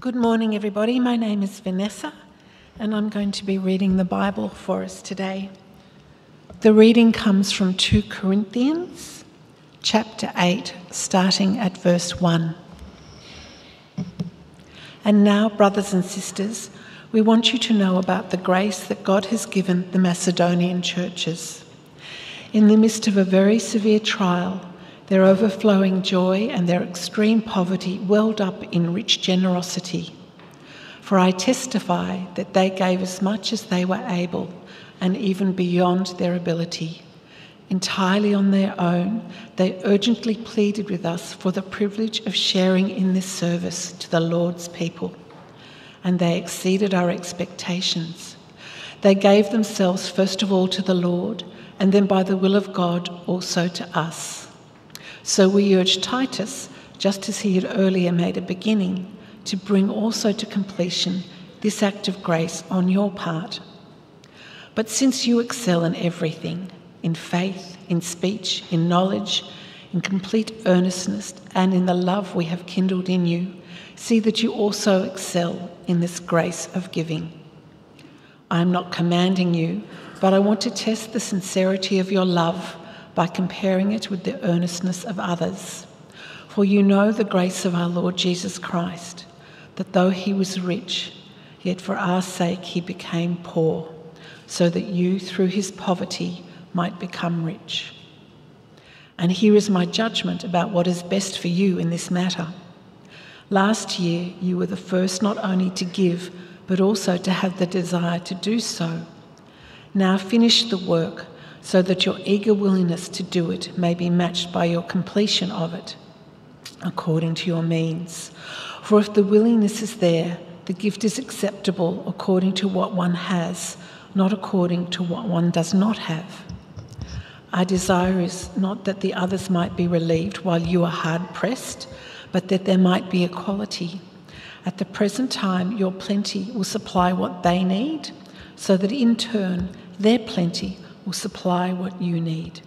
Good morning, everybody. My name is Vanessa, and I'm going to be reading the Bible for us today. The reading comes from 2 Corinthians chapter 8, starting at verse 1. And now, brothers and sisters, we want you to know about the grace that God has given the Macedonian churches. In the midst of a very severe trial, their overflowing joy and their extreme poverty welled up in rich generosity. For I testify that they gave as much as they were able, and even beyond their ability. Entirely on their own, they urgently pleaded with us for the privilege of sharing in this service to the Lord's people. And they exceeded our expectations. They gave themselves first of all to the Lord, and then by the will of God also to us. So we urge Titus, just as he had earlier made a beginning, to bring also to completion this act of grace on your part. But since you excel in everything, in faith, in speech, in knowledge, in complete earnestness, and in the love we have kindled in you, see that you also excel in this grace of giving. I am not commanding you, but I want to test the sincerity of your love by comparing it with the earnestness of others. For you know the grace of our Lord Jesus Christ, that though he was rich, yet for our sake he became poor, so that you through his poverty might become rich. And here is my judgment about what is best for you in this matter. Last year, you were the first not only to give, but also to have the desire to do so. Now finish the work so that your eager willingness to do it may be matched by your completion of it according to your means. For if the willingness is there, the gift is acceptable according to what one has, not according to what one does not have. Our desire is not that the others might be relieved while you are hard pressed, but that there might be equality. At the present time, your plenty will supply what they need, so that in turn, their plenty will supply what you need.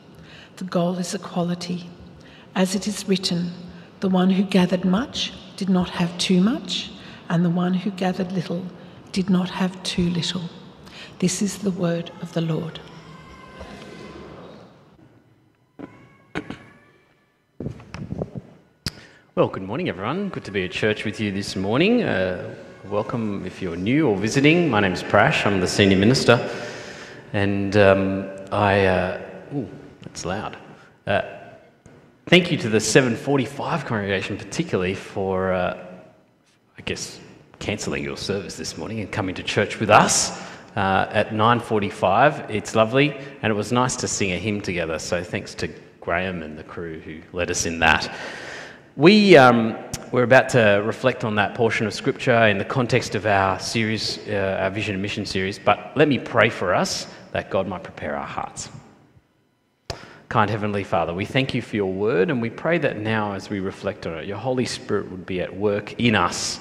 The goal is equality. As it is written, the one who gathered much did not have too much, and the one who gathered little did not have too little. This is the word of the Lord. Well, good morning, everyone. Good to be at church with you this morning. Uh, welcome if you're new or visiting. My name is Prash, I'm the senior minister. And um, I, uh, ooh, that's loud. Uh, thank you to the 745 congregation, particularly for, uh, I guess, cancelling your service this morning and coming to church with us uh, at 9:45. It's lovely, and it was nice to sing a hymn together. So thanks to Graham and the crew who led us in that. We, um, we're about to reflect on that portion of Scripture in the context of our series, uh, our Vision and Mission series, but let me pray for us that God might prepare our hearts. Kind Heavenly Father, we thank you for your word, and we pray that now, as we reflect on it, your Holy Spirit would be at work in us,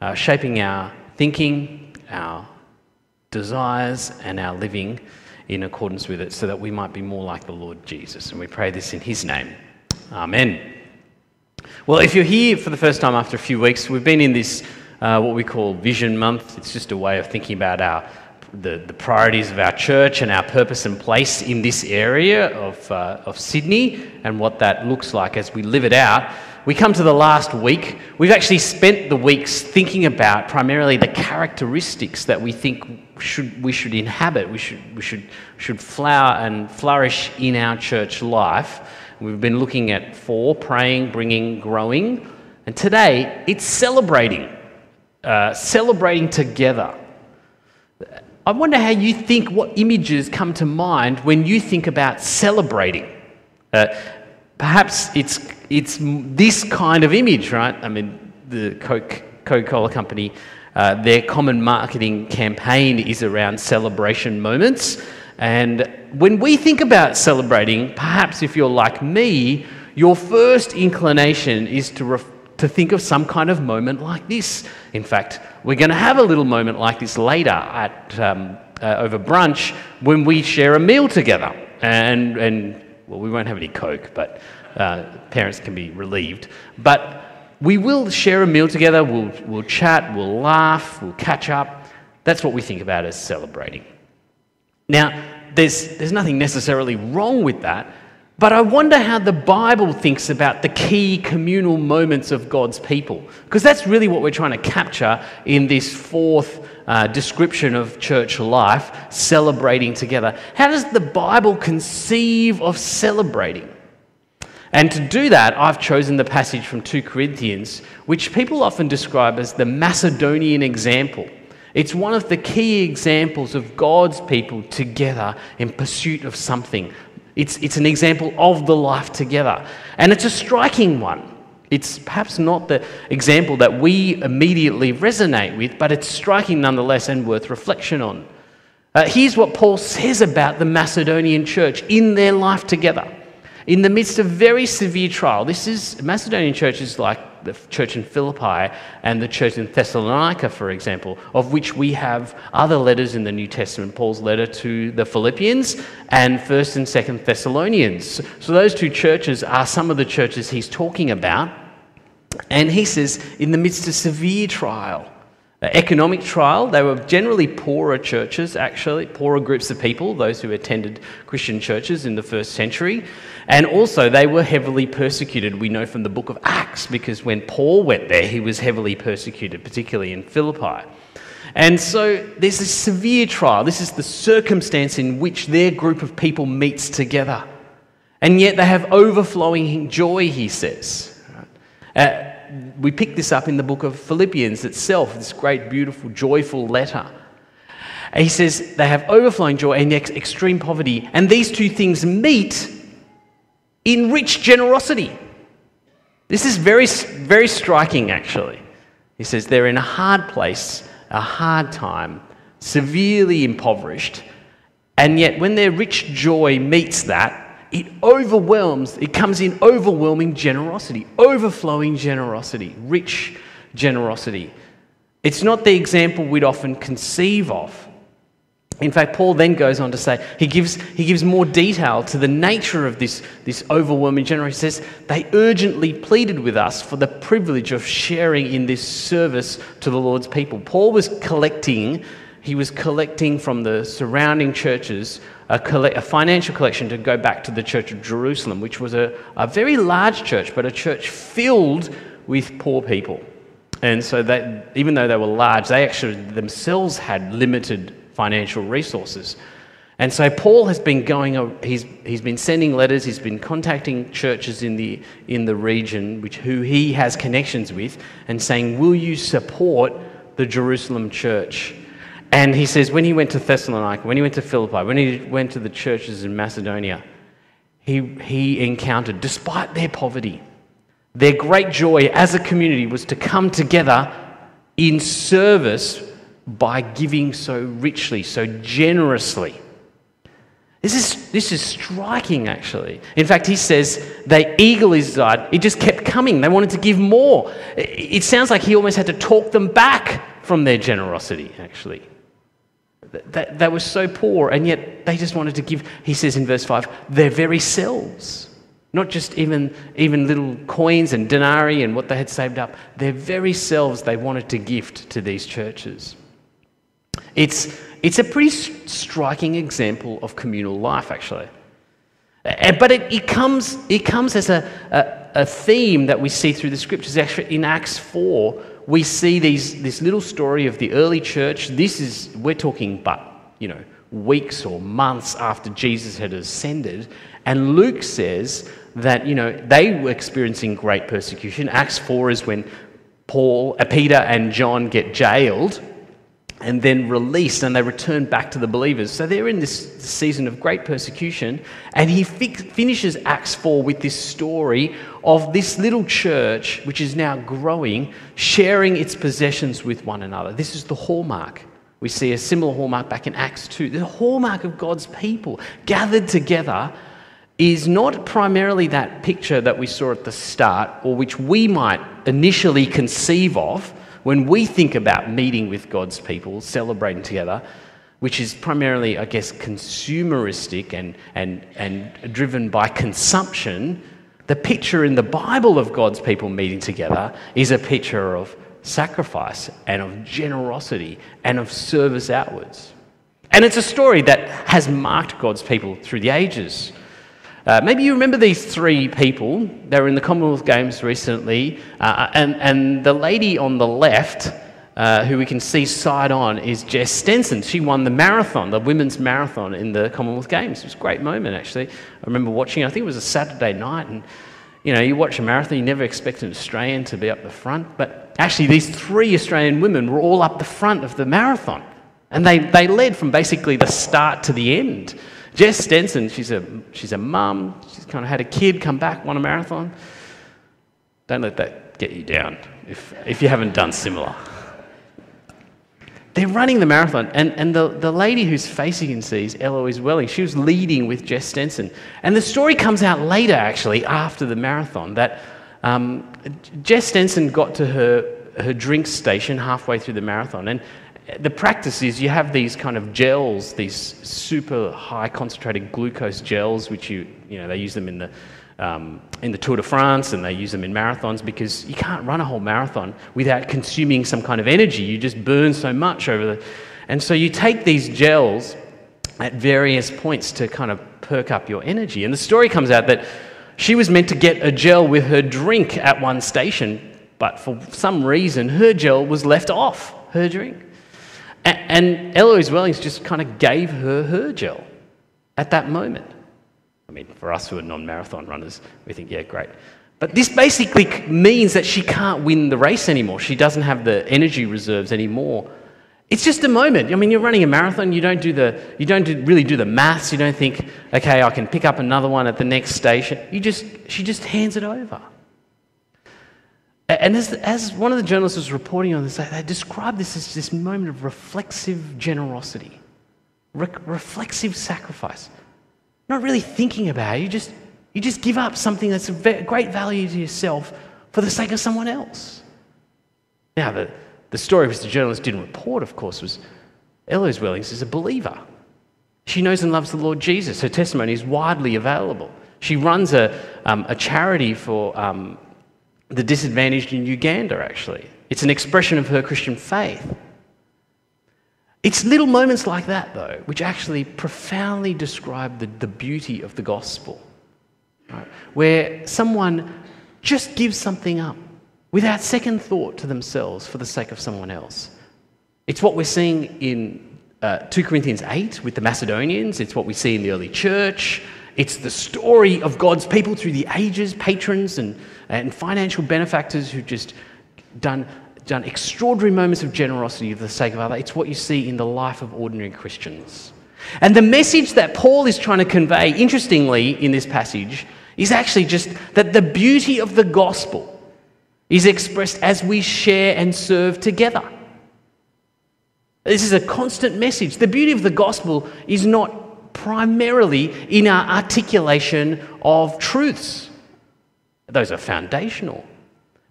uh, shaping our thinking, our desires, and our living in accordance with it, so that we might be more like the Lord Jesus. And we pray this in His name. Amen. Well, if you're here for the first time after a few weeks, we've been in this, uh, what we call Vision Month. It's just a way of thinking about our, the, the priorities of our church and our purpose and place in this area of, uh, of Sydney and what that looks like as we live it out. We come to the last week. We've actually spent the weeks thinking about primarily the characteristics that we think should, we should inhabit, we should, we should, should flower and flourish in our church life. We've been looking at four praying, bringing, growing. And today it's celebrating, uh, celebrating together. I wonder how you think, what images come to mind when you think about celebrating. Uh, perhaps it's, it's this kind of image, right? I mean, the Coke, Coca-Cola company, uh, their common marketing campaign is around celebration moments. And when we think about celebrating, perhaps if you're like me, your first inclination is to, to think of some kind of moment like this. In fact, we're going to have a little moment like this later at, um, uh, over brunch when we share a meal together. And, and well, we won't have any Coke, but uh, parents can be relieved. But we will share a meal together, we'll, we'll chat, we'll laugh, we'll catch up. That's what we think about as celebrating. Now, there's, there's nothing necessarily wrong with that, but I wonder how the Bible thinks about the key communal moments of God's people. Because that's really what we're trying to capture in this fourth uh, description of church life, celebrating together. How does the Bible conceive of celebrating? And to do that, I've chosen the passage from 2 Corinthians, which people often describe as the Macedonian example. It's one of the key examples of God's people together in pursuit of something. It's, it's an example of the life together. And it's a striking one. It's perhaps not the example that we immediately resonate with, but it's striking nonetheless and worth reflection on. Uh, here's what Paul says about the Macedonian church in their life together. In the midst of very severe trial, this is Macedonian church is like the church in Philippi and the church in Thessalonica, for example, of which we have other letters in the New Testament, Paul's letter to the Philippians and 1st and 2nd Thessalonians. So those two churches are some of the churches he's talking about. And he says, in the midst of severe trial, economic trial. They were generally poorer churches, actually, poorer groups of people, those who attended Christian churches in the first century. And also, they were heavily persecuted. We know from the book of Acts, because when Paul went there, he was heavily persecuted, particularly in Philippi. And so there's this severe trial. This is the circumstance in which their group of people meets together. And yet they have overflowing joy, he says. Uh, we pick this up in the book of Philippians itself, this great, beautiful, joyful letter. he says they have overflowing joy and extreme poverty, and these two things meet in rich generosity. This is very, very striking, actually. He says they're in a hard place, a hard time, severely impoverished, and yet when their rich joy meets that, it overwhelms, it comes in overwhelming generosity, overflowing generosity, rich generosity. It's not the example we'd often conceive of. In fact, Paul then goes on to say, he gives, he gives more detail to the nature of this, this overwhelming generosity. He says, they urgently pleaded with us for the privilege of sharing in this service to the Lord's people. Paul was collecting, he was collecting from the surrounding churches a, coll- a, financial collection to go back to the Church of Jerusalem, which was a, a very large church, but a church filled with poor people. And so, even though they were large, they actually themselves had limited financial resources. And so Paul has been going, uh, he's, he's been sending letters, he's been contacting churches in the, in the region which, who he has connections with and saying, Will you support the Jerusalem church? And he says, when he went to Thessalonica, when he went to Philippi, when he went to the churches in Macedonia, he, he encountered, despite their poverty, their great joy as a community was to come together in service by giving so richly, so generously. This is, this is striking, actually. In fact, he says they eagerly desired, it just kept coming. They wanted to give more. It sounds like he almost had to talk them back from their generosity, actually. They, they were so poor, and yet they just wanted to give, he says in verse 5, their very selves. Not just even, even little coins and denarii and what they had saved up, their very selves they wanted to gift to these churches. It's, it's a pretty striking example of communal life, actually. But it, it, comes, it comes as a, a, a, theme that we see through the scriptures. Actually, in Acts 4, we see these, this little story of the early church. This is, we're talking but, you know, weeks or months after Jesus had ascended. And Luke says that, you know, they were experiencing great persecution. Acts 4 is when Paul, uh, Peter and John get jailed and then released and they return back to the believers. So they're in this season of great persecution. And he fi- finishes Acts 4 with this story of this little church, which is now growing, sharing its possessions with one another. This is the hallmark. We see a similar hallmark back in Acts 2. The hallmark of God's people gathered together is not primarily that picture that we saw at the start, or which we might initially conceive of when we think about meeting with God's people, celebrating together, which is primarily, I guess, consumeristic and, and, and driven by consumption, the picture in the Bible of God's people meeting together is a picture of sacrifice and of generosity and of service outwards. And it's a story that has marked God's people through the ages. Uh, maybe you remember these three people. They were in the Commonwealth Games recently, uh, and, and the lady on the left, uh, who we can see side on, is Jess Stenson. She won the marathon, the women's marathon in the Commonwealth Games. It was a great moment, actually. I remember watching, I think it was a Saturday night, and you know, you watch a marathon, you never expect an Australian to be up the front, but actually, these three Australian women were all up the front of the marathon, and they, they led from basically the start to the end. Jess Stenson, she's a, she's a mum, she's kind of had a kid come back, won a marathon. Don't let that get you down if, if you haven't done similar. They're running the marathon, and, and the, the lady who's facing in is Eloise Wellings. She was leading with Jess Stenson. And the story comes out later, actually, after the marathon, that um, Jess Stenson got to her, her drink station halfway through the marathon. And the practice is you have these kind of gels, these super high concentrated glucose gels, which you, you know, they use them in the, um, in the Tour de France and they use them in marathons because you can't run a whole marathon without consuming some kind of energy. You just burn so much over the. And so you take these gels at various points to kind of perk up your energy. And the story comes out that she was meant to get a gel with her drink at one station, but for some reason her gel was left off her drink. And Eloise Wellings just kind of gave her her gel at that moment. I mean, for us who are non marathon runners, we think, yeah, great. But this basically means that she can't win the race anymore. She doesn't have the energy reserves anymore. It's just a moment. I mean, you're running a marathon, you don't, do the, you don't do, really do the maths, you don't think, okay, I can pick up another one at the next station. You just, she just hands it over. And as, as one of the journalists was reporting on this, they described this as this moment of reflexive generosity, re- reflexive sacrifice. Not really thinking about it, you just, you just give up something that's of great value to yourself for the sake of someone else. Now, the, the story which the journalist didn't report, of course, was Eloise Wellings is a believer. She knows and loves the Lord Jesus. Her testimony is widely available. She runs a, um, a charity for um, the disadvantaged in Uganda, actually. It's an expression of her Christian faith. It's little moments like that, though, which actually profoundly describe the, the beauty of the gospel, right? where someone just gives something up without second thought to themselves for the sake of someone else. It's what we're seeing in uh, 2 Corinthians 8 with the Macedonians, it's what we see in the early church. It's the story of God's people through the ages, patrons and, and financial benefactors who've just done, done extraordinary moments of generosity for the sake of others. It's what you see in the life of ordinary Christians. And the message that Paul is trying to convey, interestingly, in this passage, is actually just that the beauty of the gospel is expressed as we share and serve together. This is a constant message. The beauty of the gospel is not primarily in our articulation of truths. Those are foundational.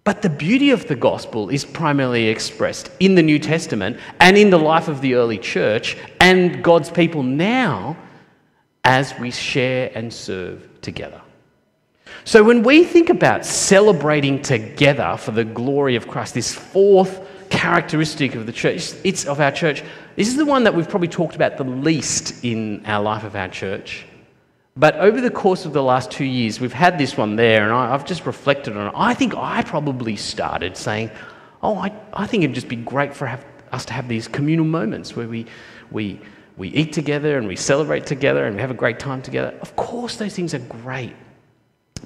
But the beauty of the gospel is primarily expressed in the New Testament and in the life of the early church and God's people now as we share and serve together. So, when we think about celebrating together for the glory of Christ, this fourth characteristic of the church, it's of our church. This is the one that we've probably talked about the least in our life of our church. But over the course of the last two years, we've had this one there, and I, have just reflected on it. I think I probably started saying, Oh, I, I think it'd just be great for have, us to have these communal moments where we, we, we eat together and we celebrate together and we have a great time together. Of course, those things are great.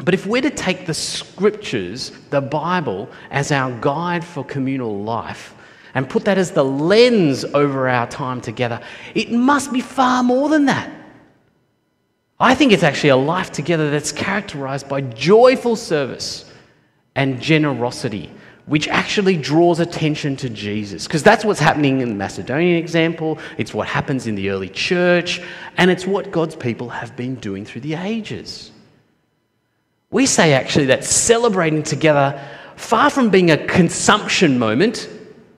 But if we're to take the scriptures, the Bible, as our guide for communal life, and put that as the lens over our time together, it must be far more than that. I think it's actually a life together that's characterized by joyful service and generosity, which actually draws attention to Jesus. Because that's what's happening in the Macedonian example, it's what happens in the early church, and it's what God's people have been doing through the ages. We say actually that celebrating together, far from being a consumption moment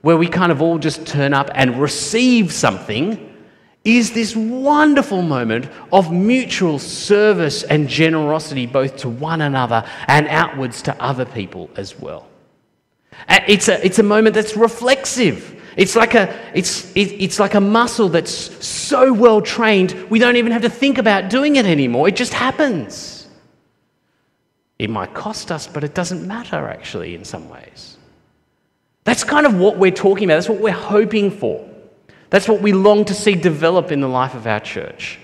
where we kind of all just turn up and receive something, is this wonderful moment of mutual service and generosity, both to one another and outwards to other people as well. Uh, it's a, it's a moment that's reflexive. It's like, a, it's, it, it's like a muscle that's so well trained, we don't even have to think about doing it anymore. It just happens. It might cost us, but it doesn't matter actually in some ways. That's kind of what we're talking about. That's what we're hoping for. That's what we long to see develop in the life of our church.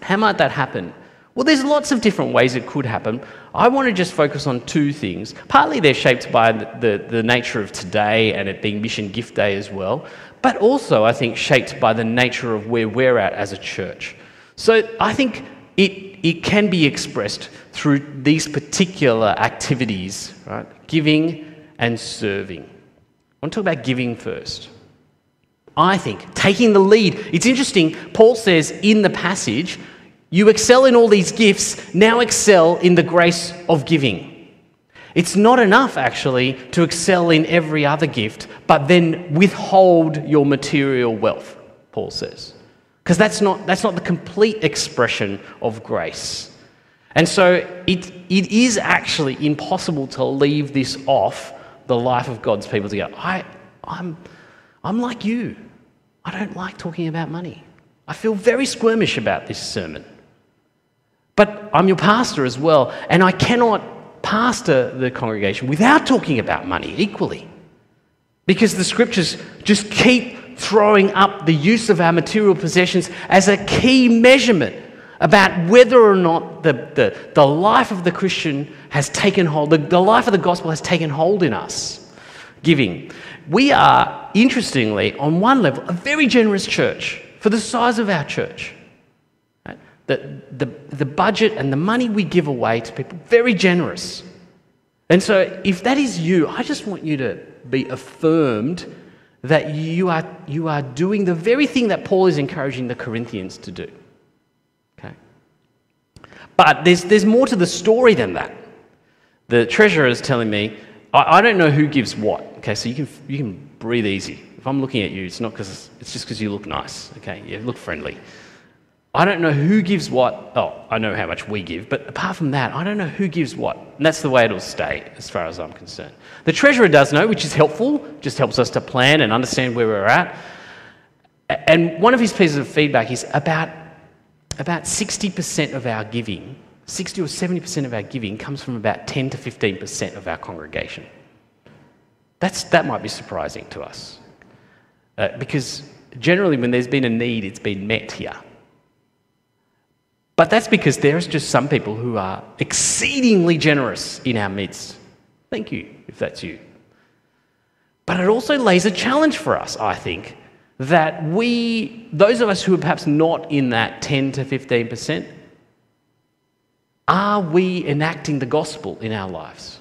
How might that happen? Well, there's lots of different ways it could happen. I want to just focus on two things. Partly they're shaped by the, the, the, nature of today and it being Mission Gift Day as well, but also I think shaped by the nature of where we're at as a church. So I think it, it can be expressed through these particular activities, right? Giving and serving. I want to talk about giving first. I think taking the lead. It's interesting, Paul says in the passage, you excel in all these gifts, now excel in the grace of giving. It's not enough, actually, to excel in every other gift, but then withhold your material wealth, Paul says. Because that's not, that's not the complete expression of grace. And so it, it is actually impossible to leave this off the life of God's people to go, I, I'm, I'm like you. I don't like talking about money. I feel very squirmish about this sermon. But I'm your pastor as well, and I cannot pastor the congregation without talking about money equally. Because the scriptures just keep throwing up the use of our material possessions as a key measurement about whether or not the, the, the life of the Christian has taken hold, the, the life of the gospel has taken hold in us. Giving. We are, interestingly, on one level, a very generous church for the size of our church. The, the, the budget and the money we give away to people, very generous. And so, if that is you, I just want you to be affirmed that you are, you are doing the very thing that Paul is encouraging the Corinthians to do. But there's, there's more to the story than that. The treasurer is telling me, I, I don't know who gives what. Okay, so you can, you can breathe easy. If I'm looking at you, it's not because it's just because you look nice. Okay, you look friendly. I don't know who gives what. Oh, I know how much we give, but apart from that, I don't know who gives what. And that's the way it'll stay, as far as I'm concerned. The treasurer does know, which is helpful, just helps us to plan and understand where we're at. And one of his pieces of feedback is about, about 60% of our giving, 60 or 70% of our giving comes from about 10 to 15% of our congregation. That's, that might be surprising to us. Uh, because generally, when there's been a need, it's been met here. But that's because there's just some people who are exceedingly generous in our midst. Thank you, if that's you. But it also lays a challenge for us, I think, that we, those of us who are perhaps not in that 10 to 15%, are we enacting the gospel in our lives?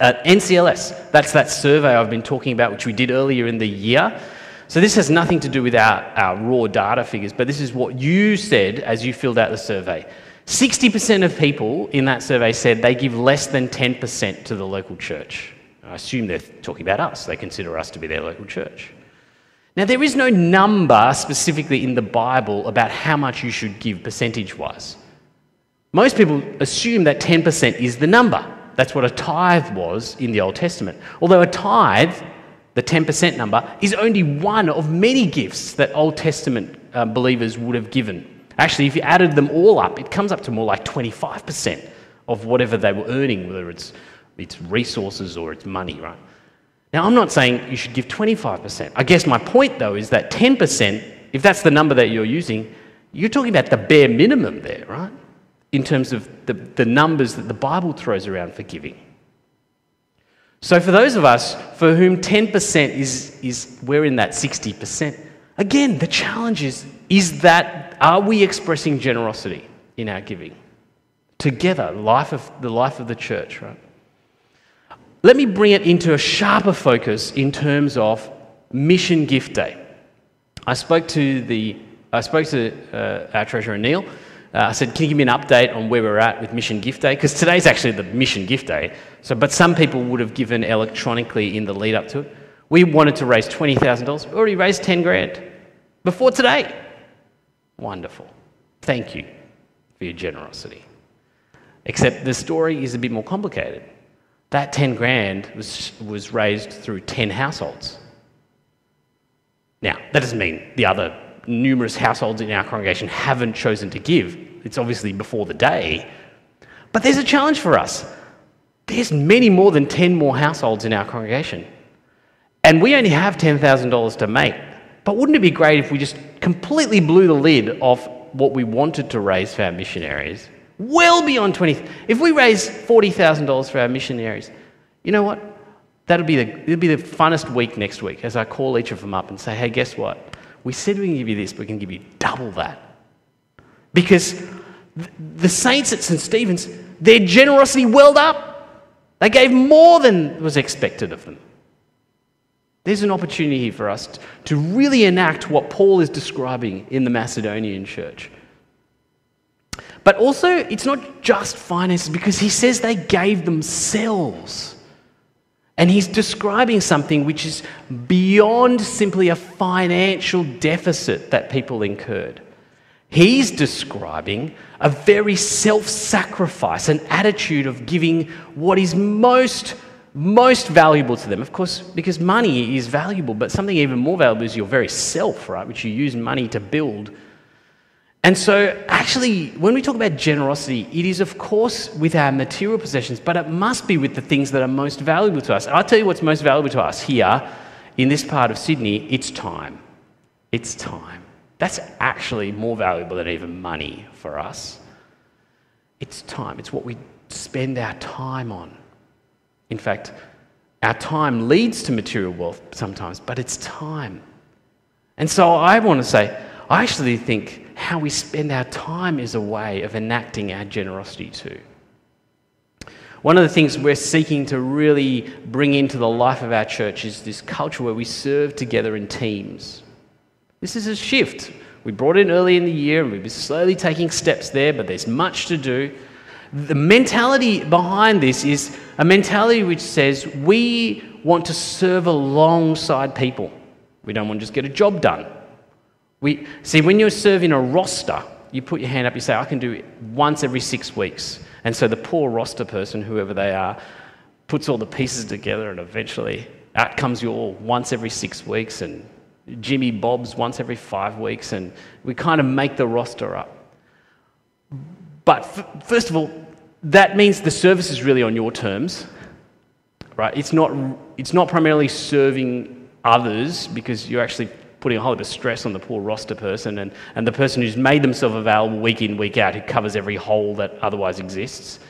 At NCLS, that's that survey I've been talking about, which we did earlier in the year. So this has nothing to do with our, our raw data figures, but this is what you said as you filled out the survey. 60% of people in that survey said they give less than 10% to the local church. I assume they're talking about us. They consider us to be their local church. Now, there is no number specifically in the Bible about how much you should give percentage wise. Most people assume that 10% is the number. That's what a tithe was in the Old Testament. Although a tithe the 10% number, is only one of many gifts that Old Testament uh, believers would have given. Actually, if you added them all up, it comes up to more like 25% of whatever they were earning, whether it's, it's resources or it's money, right? Now, I'm not saying you should give 25%. I guess my point, though, is that 10%, if that's the number that you're using, you're talking about the bare minimum there, right? In terms of the, the numbers that the Bible throws around for giving. So, for those of us for whom 10% is, is we're in that 60%, again, the challenge is is that are we expressing generosity in our giving? Together, life of, the life of the church, right? Let me bring it into a sharper focus in terms of Mission Gift Day. I spoke to, the, I spoke to uh, our treasurer, Neil, uh, I said, Can you give me an update on where we're at with Mission Gift Day? Because today's actually the Mission Gift Day. So, but some people would have given electronically in the lead up to it. We wanted to raise $20,000. We already raised 10 grand. before today. Wonderful. Thank you for your generosity. Except the story is a bit more complicated. That 10 grand was, was raised through 10 households. Now, that doesn't mean the other numerous households in our congregation haven't chosen to give. It's obviously before the day. But there's a challenge for us. There's many more than 10 more households in our congregation. And we only have $10,000 to make. But wouldn't it be great if we just completely blew the lid off what we wanted to raise for our missionaries? Well beyond 20. If we raise $40,000 for our missionaries, you know what? That'll be, the, it'll be the funnest week next week as I call each of them up and say, hey, guess what? We said we can give you this, but we can give you double that. Because the saints at St. Stephen's, their generosity welled up. They gave more than was expected of them. There's an opportunity here for us to really enact what Paul is describing in the Macedonian church. But also, it's not just finances because he says they gave themselves. And he's describing something which is beyond simply a financial deficit that people incurred. He's describing a very self sacrifice, an attitude of giving what is most, most valuable to them. Of course, because money is valuable, but something even more valuable is your very self, right? Which you use money to build and so, actually, when we talk about generosity, it is, of course, with our material possessions, but it must be with the things that are most valuable to us. I'll tell you what's most valuable to us here in this part of Sydney it's time. It's time. That's actually more valuable than even money for us. It's time. It's what we spend our time on. In fact, our time leads to material wealth sometimes, but it's time. And so I want to say, I actually think how we spend our time is a way of enacting our generosity too. One of the things we're seeking to really bring into the life of our church is this culture where we serve together in teams. This is a shift. We brought in early in the year and we've been slowly taking steps there, but there's much to do. The mentality behind this is a mentality which says we want to serve alongside people. We don't want to just get a job done. We, see, when you're serving a roster, you put your hand up, you say, I can do it once every six weeks. And so the poor roster person, whoever they are, puts all the pieces together and eventually out comes you all once every six weeks and Jimmy Bob's once every five weeks. And we kind of make the roster up. But f- first of all, that means the service is really on your terms, right? It's not, it's not primarily serving others because you're actually putting a whole lot of stress on the poor roster person and, and the person who's made themselves available week in, week out, who covers every hole that otherwise exists.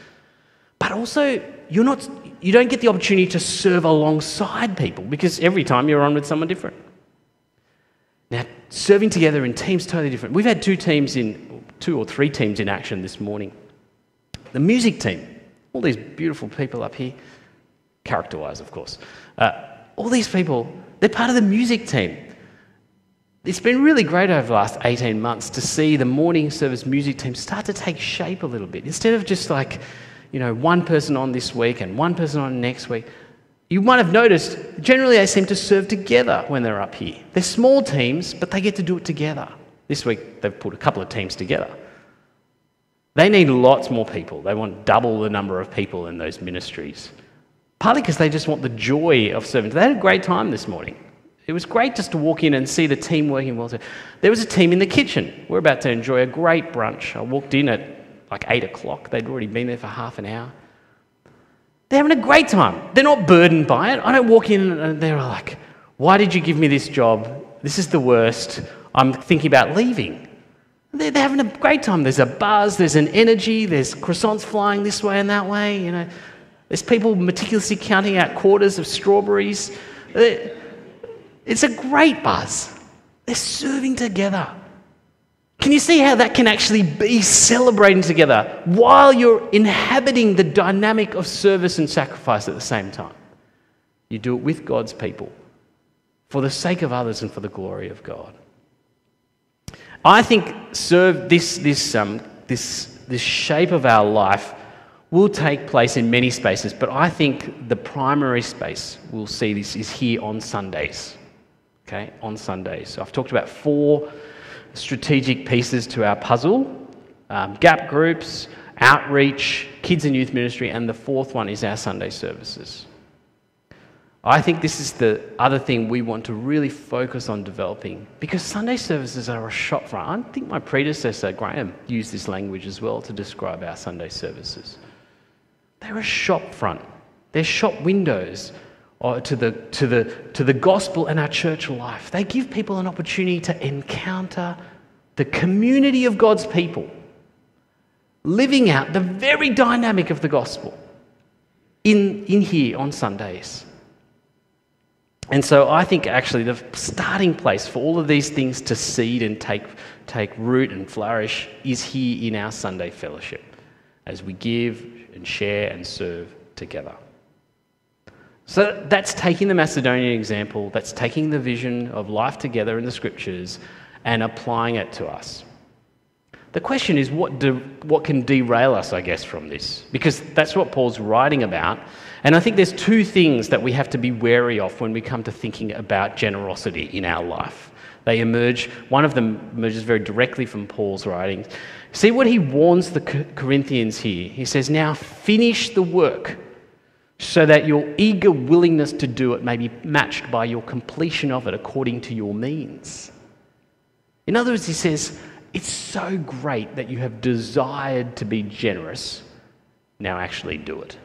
But also, you're not, you don't get the opportunity to serve alongside people because every time you're on with someone different. Now, serving together in teams totally different. We've had two teams in, two or three teams in action this morning. The music team, all these beautiful people up here, character wise, of course. Uh, all these people, they're part of the music team. It's been really great over the last 18 months to see the morning service music team start to take shape a little bit. Instead of just like, you know, one person on this week and one person on next week, you might have noticed generally they seem to serve together when they're up here. They're small teams, but they get to do it together. This week they've put a couple of teams together. They need lots more people. They want double the number of people in those ministries. Partly because they just want the joy of serving. They had a great time this morning. It was great just to walk in and see the team working well. There was a team in the kitchen. We're about to enjoy a great brunch. I walked in at like 8 o'clock. They'd already been there for half an hour. They're having a great time. They're not burdened by it. I don't walk in and they're like, Why did you give me this job? This is the worst. I'm thinking about leaving. They're, they're having a great time. There's a buzz, there's an energy, there's croissants flying this way and that way. You know, there's people meticulously counting out quarters of strawberries. They're, it's a great buzz. They're serving together. Can you see how that can actually be celebrating together while you're inhabiting the dynamic of service and sacrifice at the same time? You do it with God's people for the sake of others and for the glory of God. I think serve this, this, um, this, this shape of our life will take place in many spaces, but I think the primary space we'll see this is here on Sundays okay, on Sundays. So I've talked about four strategic pieces to our puzzle um, gap groups, outreach, kids and youth ministry, and the fourth one is our Sunday services. I think this is the other thing we want to really focus on developing because Sunday services are a shop front. I think my predecessor, Graham, used this language as well to describe our Sunday services. They're a shop front, they're shop windows uh, to the, to, the, to the gospel and our church life. They give people an opportunity to encounter the community of God's people, living out the very dynamic of the gospel in, in here on Sundays. And so I think actually the starting place for all of these things to seed and take, take root and flourish is here in our Sunday fellowship as we give and share and serve together. So that's taking the Macedonian example, that's taking the vision of life together in the scriptures and applying it to us. The question is what, do, what can derail us, I guess, from this? Because that's what Paul's writing about. And I think there's two things that we have to be wary of when we come to thinking about generosity in our life. They emerge, one of them emerges very directly from Paul's writings. See what he warns the Corinthians here. He says, Now finish the work so that your eager willingness to do it may be matched by your completion of it according to your means. In other words, he says, It's so great that you have desired to be generous. Now actually do it.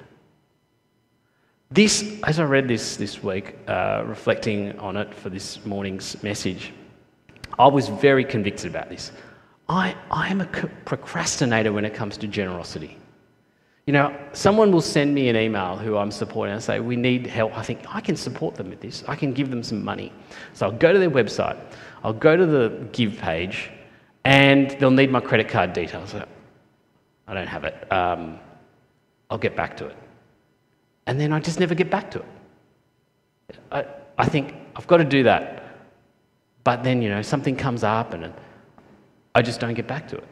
This, as I read this this week, uh, reflecting on it for this morning's message, I was very convicted about this. I, I am a procrastinator when it comes to generosity. You know, someone will send me an email who I'm supporting and say, We need help. I think I can support them with this. I can give them some money. So I'll go to their website, I'll go to the give page, and they'll need my credit card details. I don't have it. Um, I'll get back to it and then I just never get back to it. I, I think I've got to do that. But then, you know, something comes up and I just don't get back to it.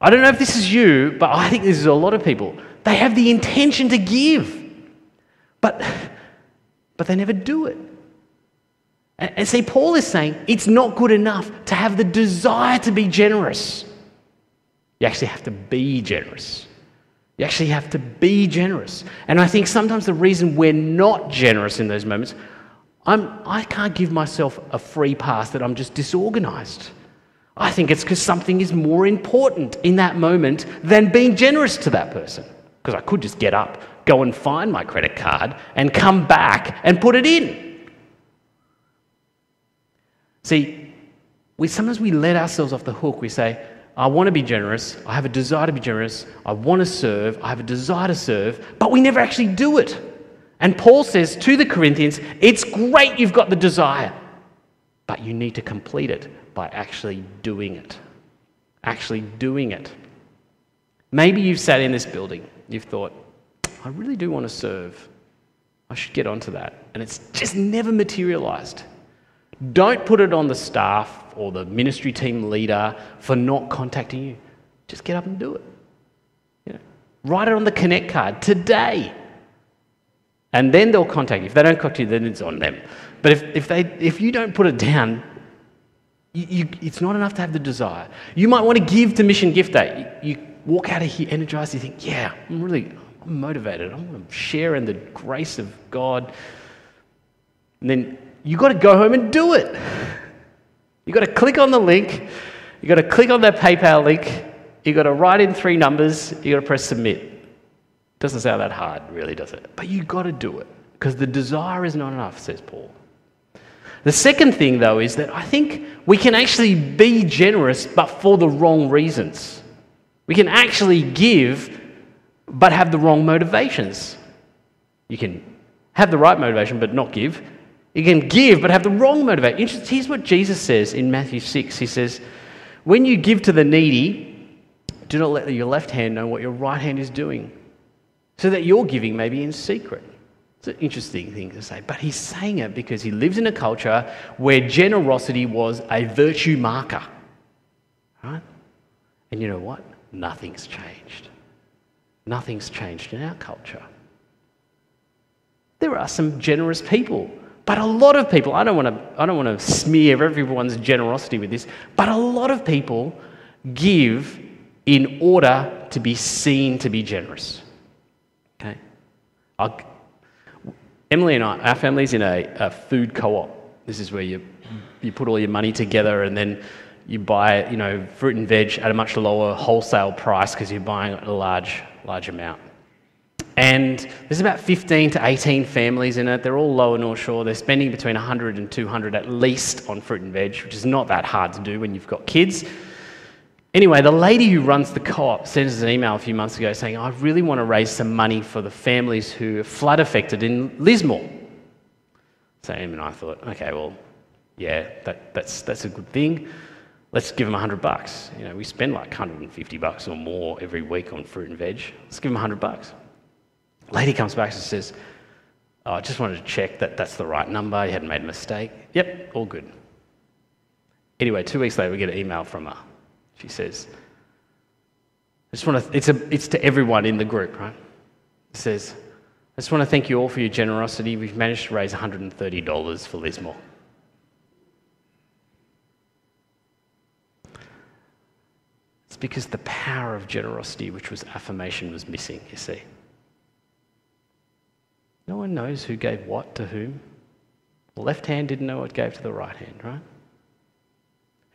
I don't know if this is you, but I think this is a lot of people. They have the intention to give, but, but they never do it. And, and see, Paul is saying it's not good enough to have the desire to be generous. You actually have to be generous. You actually have to be generous. And I think sometimes the reason we're not generous in those moments, I'm, I can't give myself a free pass that I'm just disorganized. I think it's because something is more important in that moment than being generous to that person. Because I could just get up, go and find my credit card, and come back and put it in. See, we, sometimes we let ourselves off the hook. We say, I want to be generous. I have a desire to be generous. I want to serve. I have a desire to serve, but we never actually do it. And Paul says to the Corinthians, it's great you've got the desire, but you need to complete it by actually doing it. Actually doing it. Maybe you've sat in this building, you've thought, I really do want to serve. I should get onto that. And it's just never materialized. Don't put it on the staff or the ministry team leader for not contacting you. Just get up and do it. You know, write it on the Connect card today. And then they'll contact you. If they don't contact you, then it's on them. But if, if, they, if you don't put it down, you, you, it's not enough to have the desire. You might want to give to Mission Gift Day. You, you walk out of here energized, you think, yeah, I'm really I'm motivated. I'm going to share in the grace of God. And then you've got to go home and do it. You've got to click on the link, you've got to click on that PayPal link, you've got to write in three numbers, you've got to press submit. Doesn't sound that hard, really, does it? But you've got to do it because the desire is not enough, says Paul. The second thing, though, is that I think we can actually be generous, but for the wrong reasons. We can actually give, but have the wrong motivations. You can have the right motivation, but not give. You can give, but have the wrong motivation. Here's what Jesus says in Matthew 6. He says, When you give to the needy, do not let your left hand know what your right hand is doing, so that your giving may be in secret. It's an interesting thing to say, but he's saying it because he lives in a culture where generosity was a virtue marker. Right? And you know what? Nothing's changed. Nothing's changed in our culture. There are some generous people But a lot of people, I don't want to, I don't want to smear everyone's generosity with this, but a lot of people give in order to be seen to be generous. Okay? I'll, Emily and I, our family's in a, a food co op. This is where you, you put all your money together and then you buy, you know, fruit and veg at a much lower wholesale price because you're buying a large, large amount. And there's about 15 to 18 families in it. They're all lower North Shore. They're spending between 100 and 200 at least on fruit and veg, which is not that hard to do when you've got kids. Anyway, the lady who runs the co op sent us an email a few months ago saying, I really want to raise some money for the families who are flood affected in Lismore. So Em and I thought, okay, well, yeah, that, that's, that's a good thing. Let's give them 100 bucks. You know, we spend like 150 bucks or more every week on fruit and veg. Let's give them 100 bucks. Lady comes back and says, oh, I just wanted to check that that's the right number. You hadn't made a mistake. Yep, all good. Anyway, two weeks later, we get an email from her. She says, I just want to, it's, a, it's to everyone in the group, right? It says, I just want to thank you all for your generosity. We've managed to raise $130 for Lismore. It's because the power of generosity, which was affirmation, was missing, you see. No one knows who gave what to whom. The left hand didn't know what gave to the right hand, right?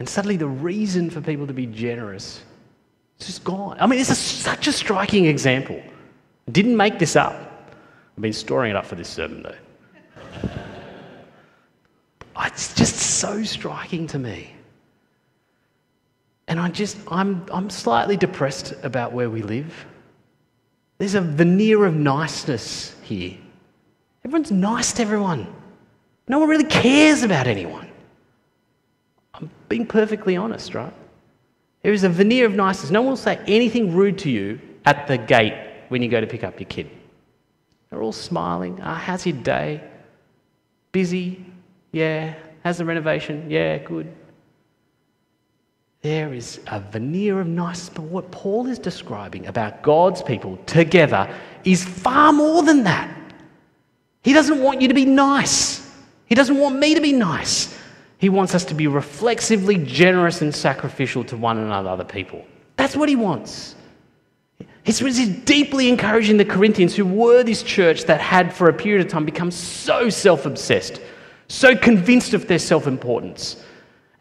And suddenly the reason for people to be generous is just gone. I mean, this is such a striking example. Didn't make this up. I've been storing it up for this sermon, though. It's just so striking to me. And I just, I'm, I'm slightly depressed about where we live. There's a veneer of niceness here. Everyone's nice to everyone. No one really cares about anyone. I'm being perfectly honest, right? There is a veneer of niceness. No one will say anything rude to you at the gate when you go to pick up your kid. They're all smiling. Ah, how's your day? Busy? Yeah. How's the renovation? Yeah, good. There is a veneer of niceness, but what Paul is describing about God's people together is far more than that. He doesn't want you to be nice. He doesn't want me to be nice. He wants us to be reflexively generous and sacrificial to one another, other people. That's what he wants. He's, deeply encouraging the Corinthians, who were this church that had, for a period of time, become so self obsessed, so convinced of their self importance.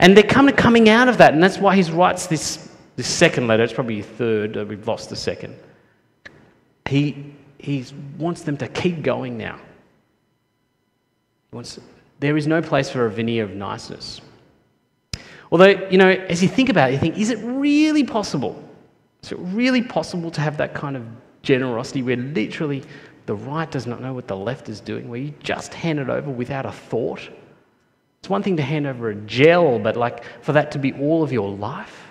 And they're kind of coming out of that, and that's why he writes this, this second letter. It's probably third, uh, we've lost the second. He, he wants them to keep going now. He wants there is no place for a veneer of niceness. Although, you know, as you think about it, you think, is it really possible? Is it really possible to have that kind of generosity where literally the right does not know what the left is doing, where you just hand it over without a thought? It's one thing to hand over a gel, but like for that to be all of your life?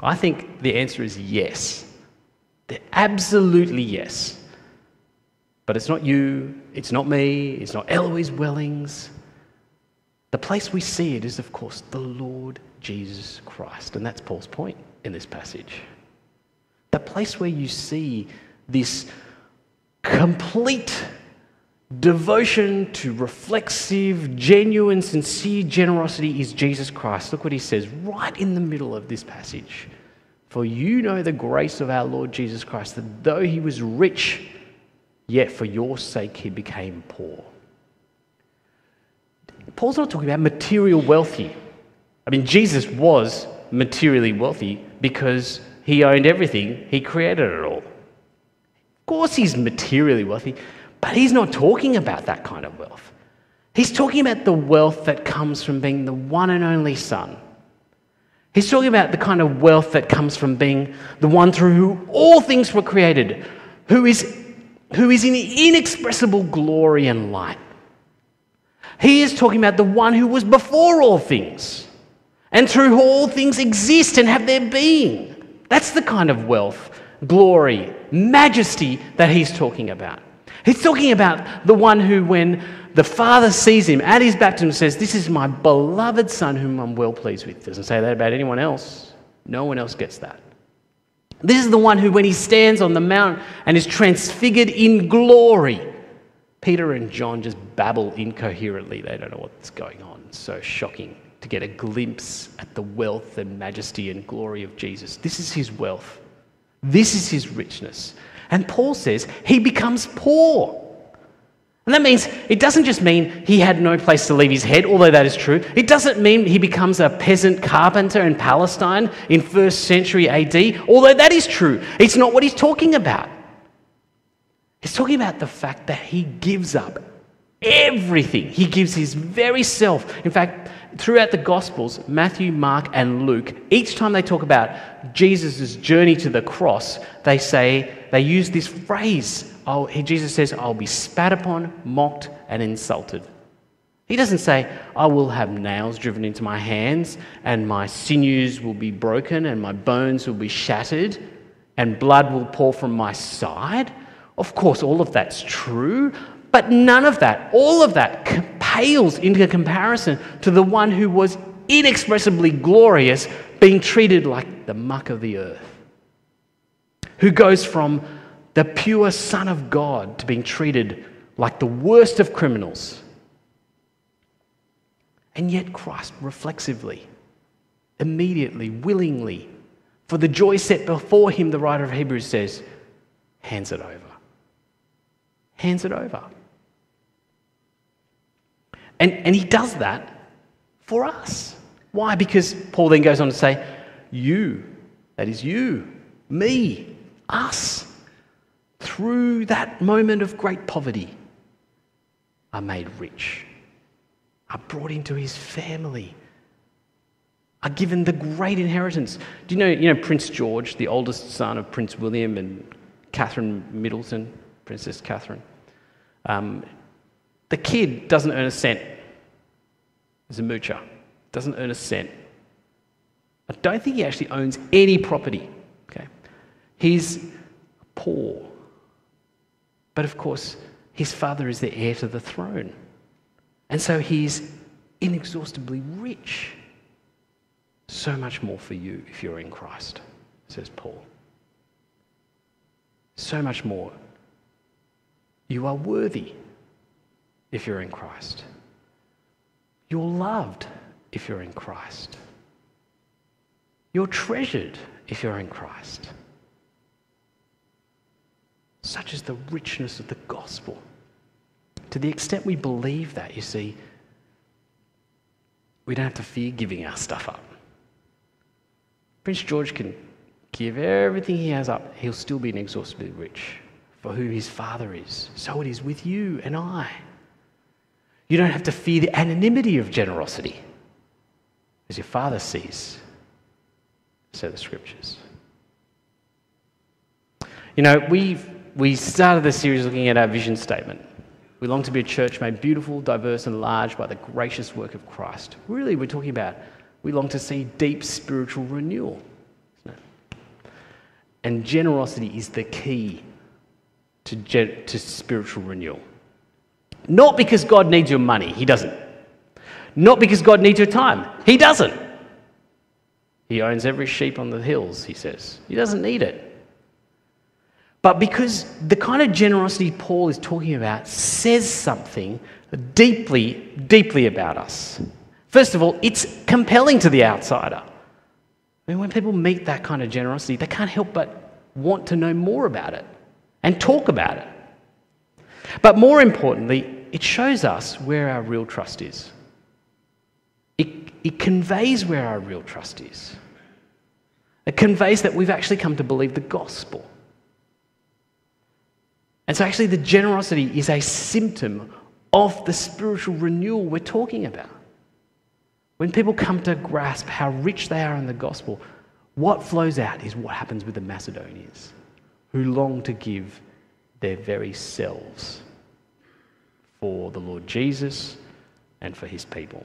I think the answer is yes. Absolutely yes. But it's not you, it's not me, it's not Eloise Wellings. The place we see it is, of course, the Lord Jesus Christ. And that's Paul's point in this passage. The place where you see this complete devotion to reflexive, genuine, sincere generosity is Jesus Christ. Look what he says right in the middle of this passage. For you know the grace of our Lord Jesus Christ, that though he was rich, yet for your sake he became poor. Paul's not talking about material wealthy. I mean, Jesus was materially wealthy because he owned everything, he created it all. Of course, he's materially wealthy, but he's not talking about that kind of wealth. He's talking about the wealth that comes from being the one and only Son. He's talking about the kind of wealth that comes from being the one through whom all things were created, who is who is in inexpressible glory and light. He is talking about the one who was before all things and through whom all things exist and have their being. That's the kind of wealth, glory, majesty that he's talking about. He's talking about the one who, when the Father sees him at his baptism, says, This is my beloved Son whom I'm well pleased with. Doesn't say that about anyone else. No one else gets that. This is the one who, when he stands on the mount and is transfigured in glory, Peter and John just babble incoherently. They don't know what's going on. So shocking to get a glimpse at the wealth and majesty and glory of Jesus. This is his wealth, this is his richness. And Paul says he becomes poor. And that means it doesn't just mean he had no place to leave his head, although that is true. It doesn't mean he becomes a peasant carpenter in Palestine in first century AD, although that is true. It's not what he's talking about. He's talking about the fact that he gives up everything. He gives his very self. In fact, throughout the Gospels, Matthew, Mark, and Luke, each time they talk about Jesus' journey to the cross, they say, they use this phrase. Oh, Jesus says, I'll be spat upon, mocked, and insulted. He doesn't say, I will have nails driven into my hands, and my sinews will be broken, and my bones will be shattered, and blood will pour from my side. Of course, all of that's true, but none of that, all of that pales into comparison to the one who was inexpressibly glorious, being treated like the muck of the earth, who goes from the pure Son of God to being treated like the worst of criminals. And yet, Christ reflexively, immediately, willingly, for the joy set before him, the writer of Hebrews says, hands it over hands it over. And, and he does that for us. Why? Because Paul then goes on to say, You, that is you, me, us, through that moment of great poverty, are made rich, are brought into his family, are given the great inheritance. Do you know, you know Prince George, the oldest son of Prince William and Catherine Middleton, Princess Catherine? Um, the kid doesn't earn a cent. He's a moocher, doesn't earn a cent. I don't think he actually owns any property. Okay? He's poor. But of course, his father is the heir to the throne. And so he's inexhaustibly rich. So much more for you if you're in Christ, says Paul. So much more you are worthy if you're in Christ. You're loved if you're in Christ. You're treasured if you're in Christ. Such is the richness of the gospel. To the extent we believe that, you see, we don't have to fear giving our stuff up. Prince George can give everything he has up, he'll still be inexhaustibly rich for who his father is. So it is with you and I. You don't have to fear the anonymity of generosity, as your father sees, so the scriptures. You know, we we started the series looking at our vision statement. We long to be a church made beautiful, diverse, and large by the gracious work of Christ. Really, we're talking about we long to see deep spiritual renewal. And generosity is the key to, to spiritual renewal. Not because God needs your money, He doesn't. Not because God needs your time, He doesn't. He owns every sheep on the hills, He says. He doesn't need it. But because the kind of generosity Paul is talking about says something deeply, deeply about us. First of all, it's compelling to the outsider. I mean, when people meet that kind of generosity, they can't help but want to know more about it and talk about it. But more importantly, it shows us where our real trust is. It, it conveys where our real trust is. It conveys that we've actually come to believe the gospel. And so, actually, the generosity is a symptom of the spiritual renewal we're talking about. When people come to grasp how rich they are in the gospel, what flows out is what happens with the Macedonians who long to give their very selves for the Lord Jesus and for his people.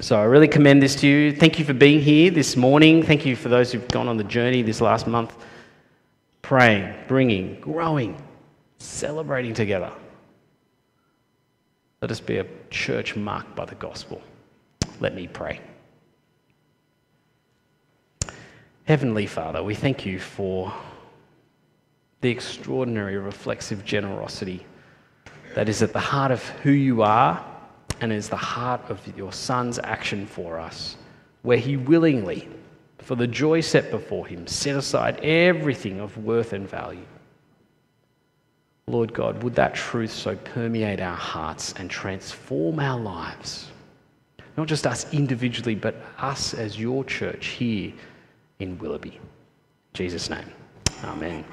So I really commend this to you. Thank you for being here this morning. Thank you for those who've gone on the journey this last month, praying, bringing, growing, celebrating together. Let us be a church marked by the gospel. Let me pray. Heavenly Father, we thank you for the extraordinary reflexive generosity that is at the heart of who you are and is the heart of your Son's action for us, where he willingly, for the joy set before him, set aside everything of worth and value. Lord God, would that truth so permeate our hearts and transform our lives? Not just us individually, but us as your church here in Willoughby. In Jesus' name, amen.